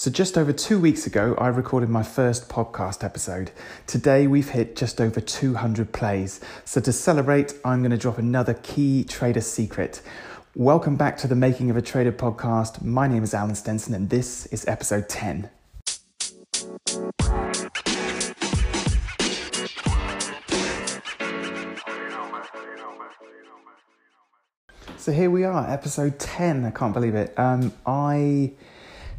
So, just over two weeks ago, I recorded my first podcast episode. Today, we've hit just over 200 plays. So, to celebrate, I'm going to drop another key trader secret. Welcome back to the Making of a Trader podcast. My name is Alan Stenson, and this is episode 10. So here we are, episode 10. I can't believe it. Um, I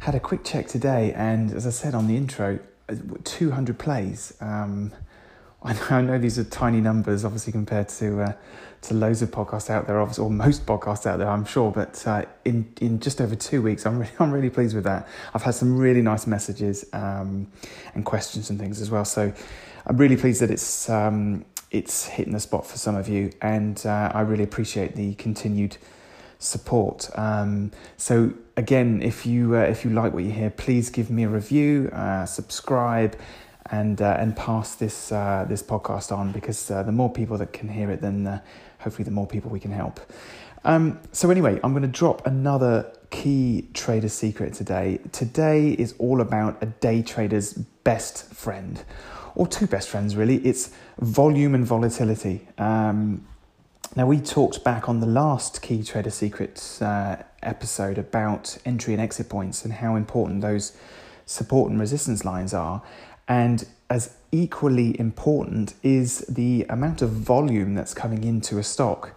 had a quick check today, and as I said on the intro, 200 plays. Um, I, know, I know these are tiny numbers, obviously compared to uh, to loads of podcasts out there, obviously, or most podcasts out there, I'm sure. But uh, in in just over two weeks, I'm really, I'm really pleased with that. I've had some really nice messages um, and questions and things as well. So I'm really pleased that it's um, it's hitting the spot for some of you, and uh, I really appreciate the continued support. Um, so again, if you uh, if you like what you hear, please give me a review, uh, subscribe, and uh, and pass this uh, this podcast on because uh, the more people that can hear it, then uh, hopefully the more people we can help. Um, so anyway, I'm going to drop another key trader secret today. Today is all about a day trader's best friend, or two best friends really. It's volume and volatility. Um, now, we talked back on the last Key Trader Secrets uh, episode about entry and exit points and how important those support and resistance lines are. And as equally important is the amount of volume that's coming into a stock.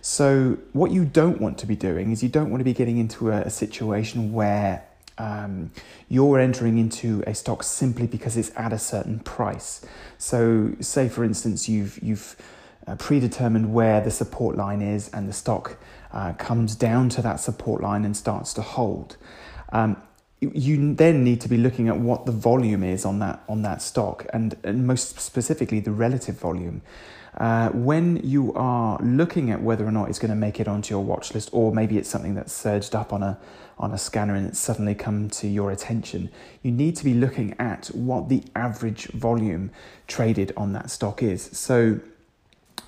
So, what you don't want to be doing is you don't want to be getting into a, a situation where um, you're entering into a stock simply because it's at a certain price. So, say for instance, you've you've uh, predetermined where the support line is and the stock uh, comes down to that support line and starts to hold. Um, you then need to be looking at what the volume is on that on that stock and, and most specifically the relative volume. Uh, when you are looking at whether or not it's going to make it onto your watch list, or maybe it's something that's surged up on a on a scanner and it's suddenly come to your attention, you need to be looking at what the average volume traded on that stock is. So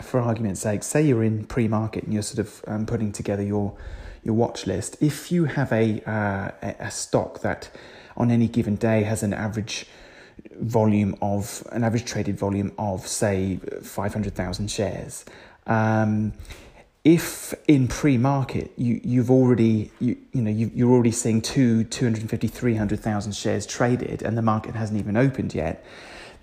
for argument's sake, say you're in pre-market and you're sort of um, putting together your your watch list. If you have a uh, a stock that on any given day has an average volume of an average traded volume of say 500,000 shares um, if in pre-market you, you've already you, you know you, you're already seeing two 250 300,000 shares traded and the market hasn't even opened yet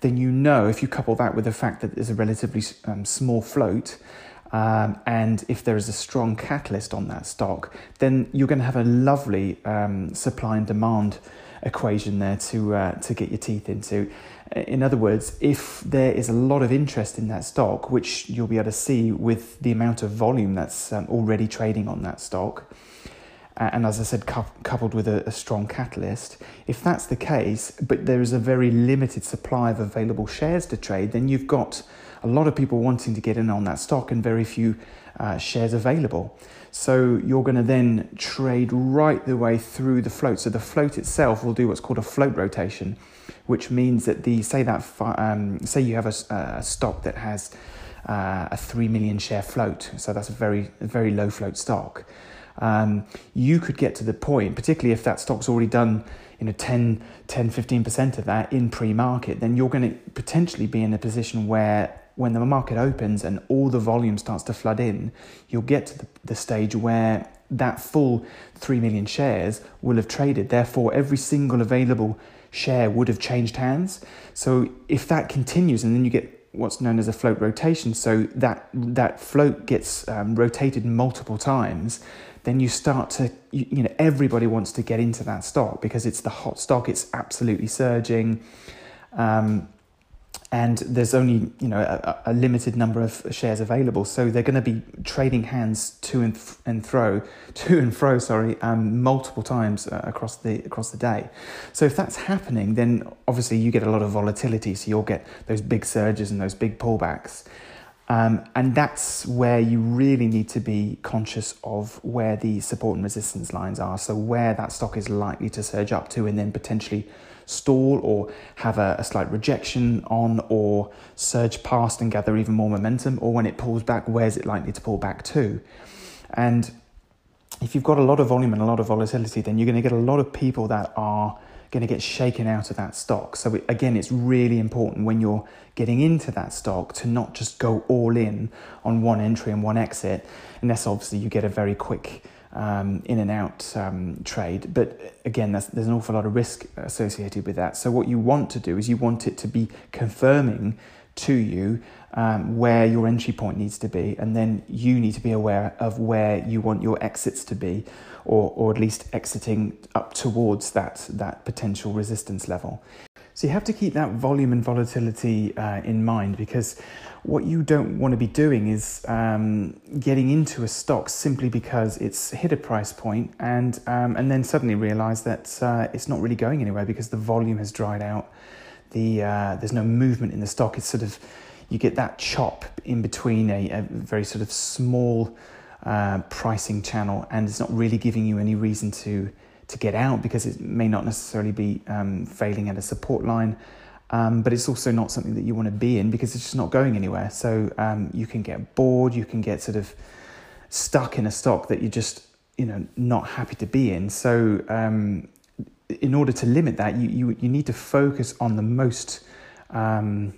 then you know if you couple that with the fact that there's a relatively um, small float, um, and if there is a strong catalyst on that stock, then you're going to have a lovely um, supply and demand equation there to uh, to get your teeth into. In other words, if there is a lot of interest in that stock, which you'll be able to see with the amount of volume that's um, already trading on that stock, and as I said, coupled with a, a, strong catalyst. If that's the case, but there is a very limited supply of available shares to trade, then you've got a lot of people wanting to get in on that stock and very few uh, shares available. So you're going to then trade right the way through the float. So the float itself will do what's called a float rotation, which means that the say that um, say you have a, a stock that has uh, a three million share float. So that's a very very low float stock um, you could get to the point, particularly if that stock's already done you know 10 10 15% of that in pre-market then you're going to potentially be in a position where when the market opens and all the volume starts to flood in you'll get to the, the stage where that full 3 million shares will have traded. Therefore every single available share would have changed hands. So if that continues and then you get what's known as a float rotation so that that float gets um, rotated multiple times then you start to, you, you, know, everybody wants to get into that stock because it's the hot stock, it's absolutely surging. Um, and there's only you know a, a, limited number of shares available, so they're going to be trading hands to and, th- and fro, to and fro, sorry, um, multiple times uh, across the across the day. So if that's happening, then obviously you get a lot of volatility. So you'll get those big surges and those big pullbacks. Um, and that's where you really need to be conscious of where the support and resistance lines are. So, where that stock is likely to surge up to and then potentially stall or have a, a, slight rejection on or surge past and gather even more momentum, or when it pulls back, where's it likely to pull back to? And if you've got a lot of volume and a lot of volatility, then you're going to get a lot of people that are going to get shaken out of that stock. So, it, again, it's really important when you're getting into that stock to not just go all in on one entry and one exit, unless obviously you get a very quick um, in and out um, trade. But again, there's an awful lot of risk associated with that. So, what you want to do is you want it to be confirming to you um, where your entry point needs to be, and then you need to be aware of where you want your exits to be, or, or at least exiting up towards that, that potential resistance level. So you have to keep that volume and volatility uh, in mind because what you don't want to be doing is um, getting into a stock simply because it's hit a price point and um, and then suddenly realize that uh, it's not really going anywhere because the volume has dried out. The uh, there's no movement in the stock. It's sort of you get that chop in between a, a very sort of small uh, pricing channel, and it's not really giving you any reason to to get out because it may not necessarily be um, failing at a support line. Um, but it's also not something that you want to be in because it's just not going anywhere. So um, you can get bored, you can get sort of stuck in a stock that you're just you know not happy to be in. So um, in order to limit that, you, you you need to focus on the most um,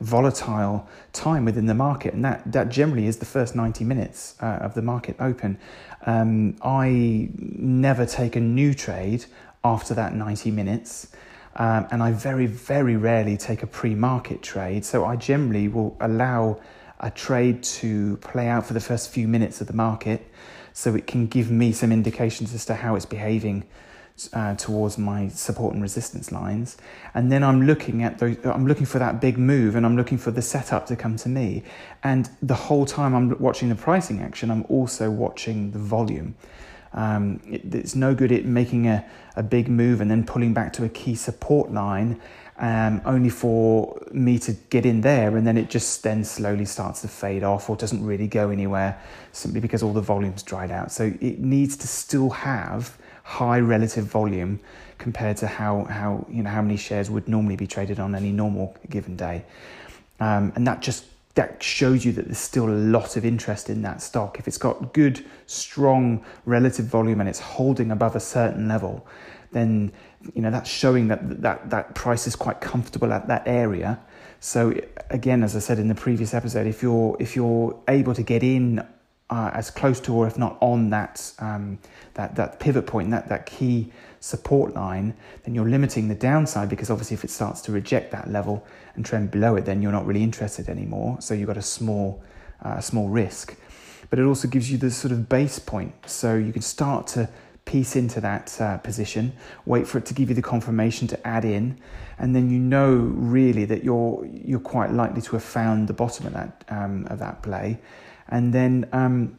volatile time within the market, and that that generally is the first ninety minutes uh, of the market open. Um, I never take a new trade after that ninety minutes. Um, and I very, very rarely take a pre market trade. So I generally will allow a trade to play out for the first few minutes of the market so it can give me some indications as to how it's behaving uh, towards my support and resistance lines, and then I'm looking at those. I'm looking for that big move, and I'm looking for the setup to come to me. And the whole time I'm watching the pricing action, I'm also watching the volume. Um, it, it's no good it making a, a big move and then pulling back to a key support line, um, only for me to get in there, and then it just then slowly starts to fade off or doesn't really go anywhere simply because all the volume's dried out. So it needs to still have high relative volume compared to how, how, you know, how many shares would normally be traded on any normal given day. Um, and that just that shows you that there's still a lot of interest in that stock. If it's got good, strong relative volume and it's holding above a certain level, then you know that's showing that that that price is quite comfortable at that area. So again, as I said in the previous episode, if you're if you're able to get in uh, as close to or if not on that um, that that pivot point, that that key support line, then you're limiting the downside because obviously if it starts to reject that level and trend below it, then you're not really interested anymore. So you've got a small uh, small risk, but it also gives you the sort of base point, so you can start to piece into that uh, position, wait for it to give you the confirmation to add in, and then you know really that you're you're quite likely to have found the bottom of that um, of that play and then um,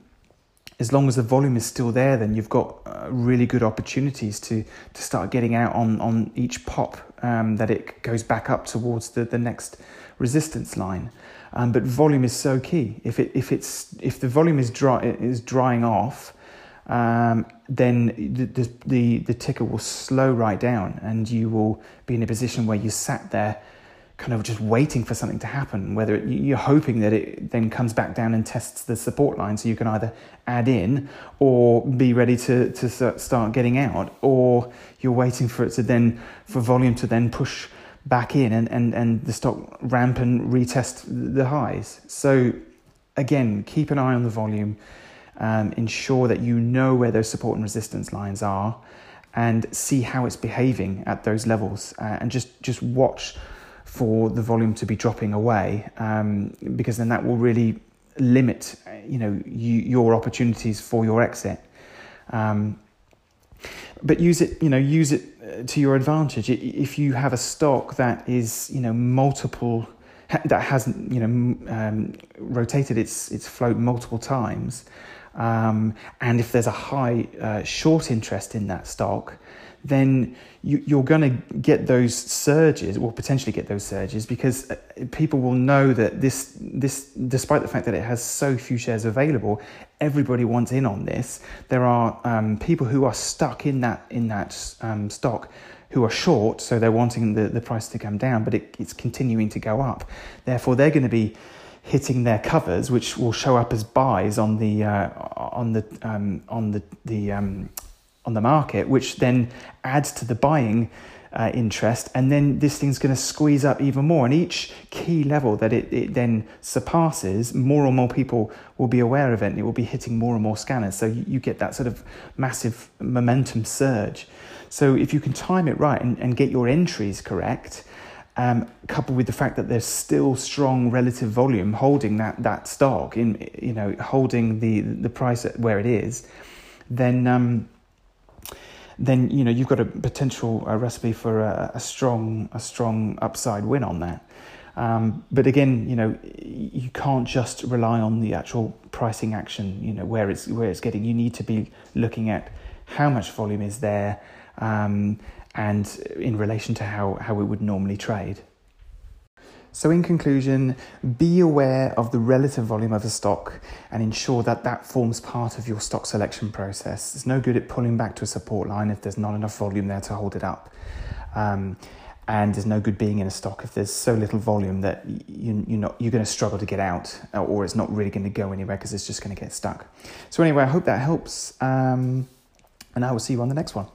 as long as the volume is still there, then you've got uh, really good opportunities to to start getting out on on each pop um, that it goes back up towards the the next resistance line. Um, but volume is so key. If it if it's if the volume is dry is drying off, um, then the, the the the ticker will slow right down, and you will be in a position where you sat there kind of just waiting for something to happen, whether it, you're hoping that it then comes back down and tests the support line so you can either add in or be ready to, to start getting out, or you're waiting for it to then, for volume to then push back in and, and, and the stock ramp and retest the highs. So, again, keep an eye on the volume, um, ensure that you know where those support and resistance lines are. And see how it's behaving at those levels, uh, and just just watch for the volume to be dropping away, um, because then that will really limit, you know, you, your opportunities for your exit. Um, but use it, you know, use it uh, to your advantage. If you have a stock that is, you know, multiple that hasn't, you know, um, rotated its its float multiple times, um, and if there's a high uh, short interest in that stock, then you, are going to get those surges, or potentially get those surges, because uh, people will know that this, this, despite the fact that it has so few shares available, everybody wants in on this. There are um, people who are stuck in that in that um, stock who are short, so they're wanting the, the price to come down, but it, it's continuing to go up. Therefore, they're going to be hitting their covers, which will show up as buys on the uh, on the um, on the the um, on the market, which then adds to the buying uh, interest, and then this thing's going to squeeze up even more. And each key level that it, it then surpasses, more and more people will be aware of it, and it will be hitting more and more scanners. So you, you get that sort of massive momentum surge. So if you can time it right and, and get your entries correct, um, coupled with the fact that there's still strong relative volume holding that that stock in you know holding the the price where it is, then um, then you know you've got a potential a recipe for a, a strong a strong upside win on that. Um, but again, you know, you can't just rely on the actual pricing action. You know where it's where it's getting. You need to be looking at how much volume is there, um, and in relation to how how it would normally trade. So, in conclusion, be aware of the relative volume of a stock and ensure that that forms part of your stock selection process. It's no good at pulling back to a support line if there's not enough volume there to hold it up. Um, and there's no good being in a stock if there's so little volume that you, you're, not, you're going to struggle to get out or it's not really going to go anywhere because it's just going to get stuck. So, anyway, I hope that helps. Um, and I will see you on the next one.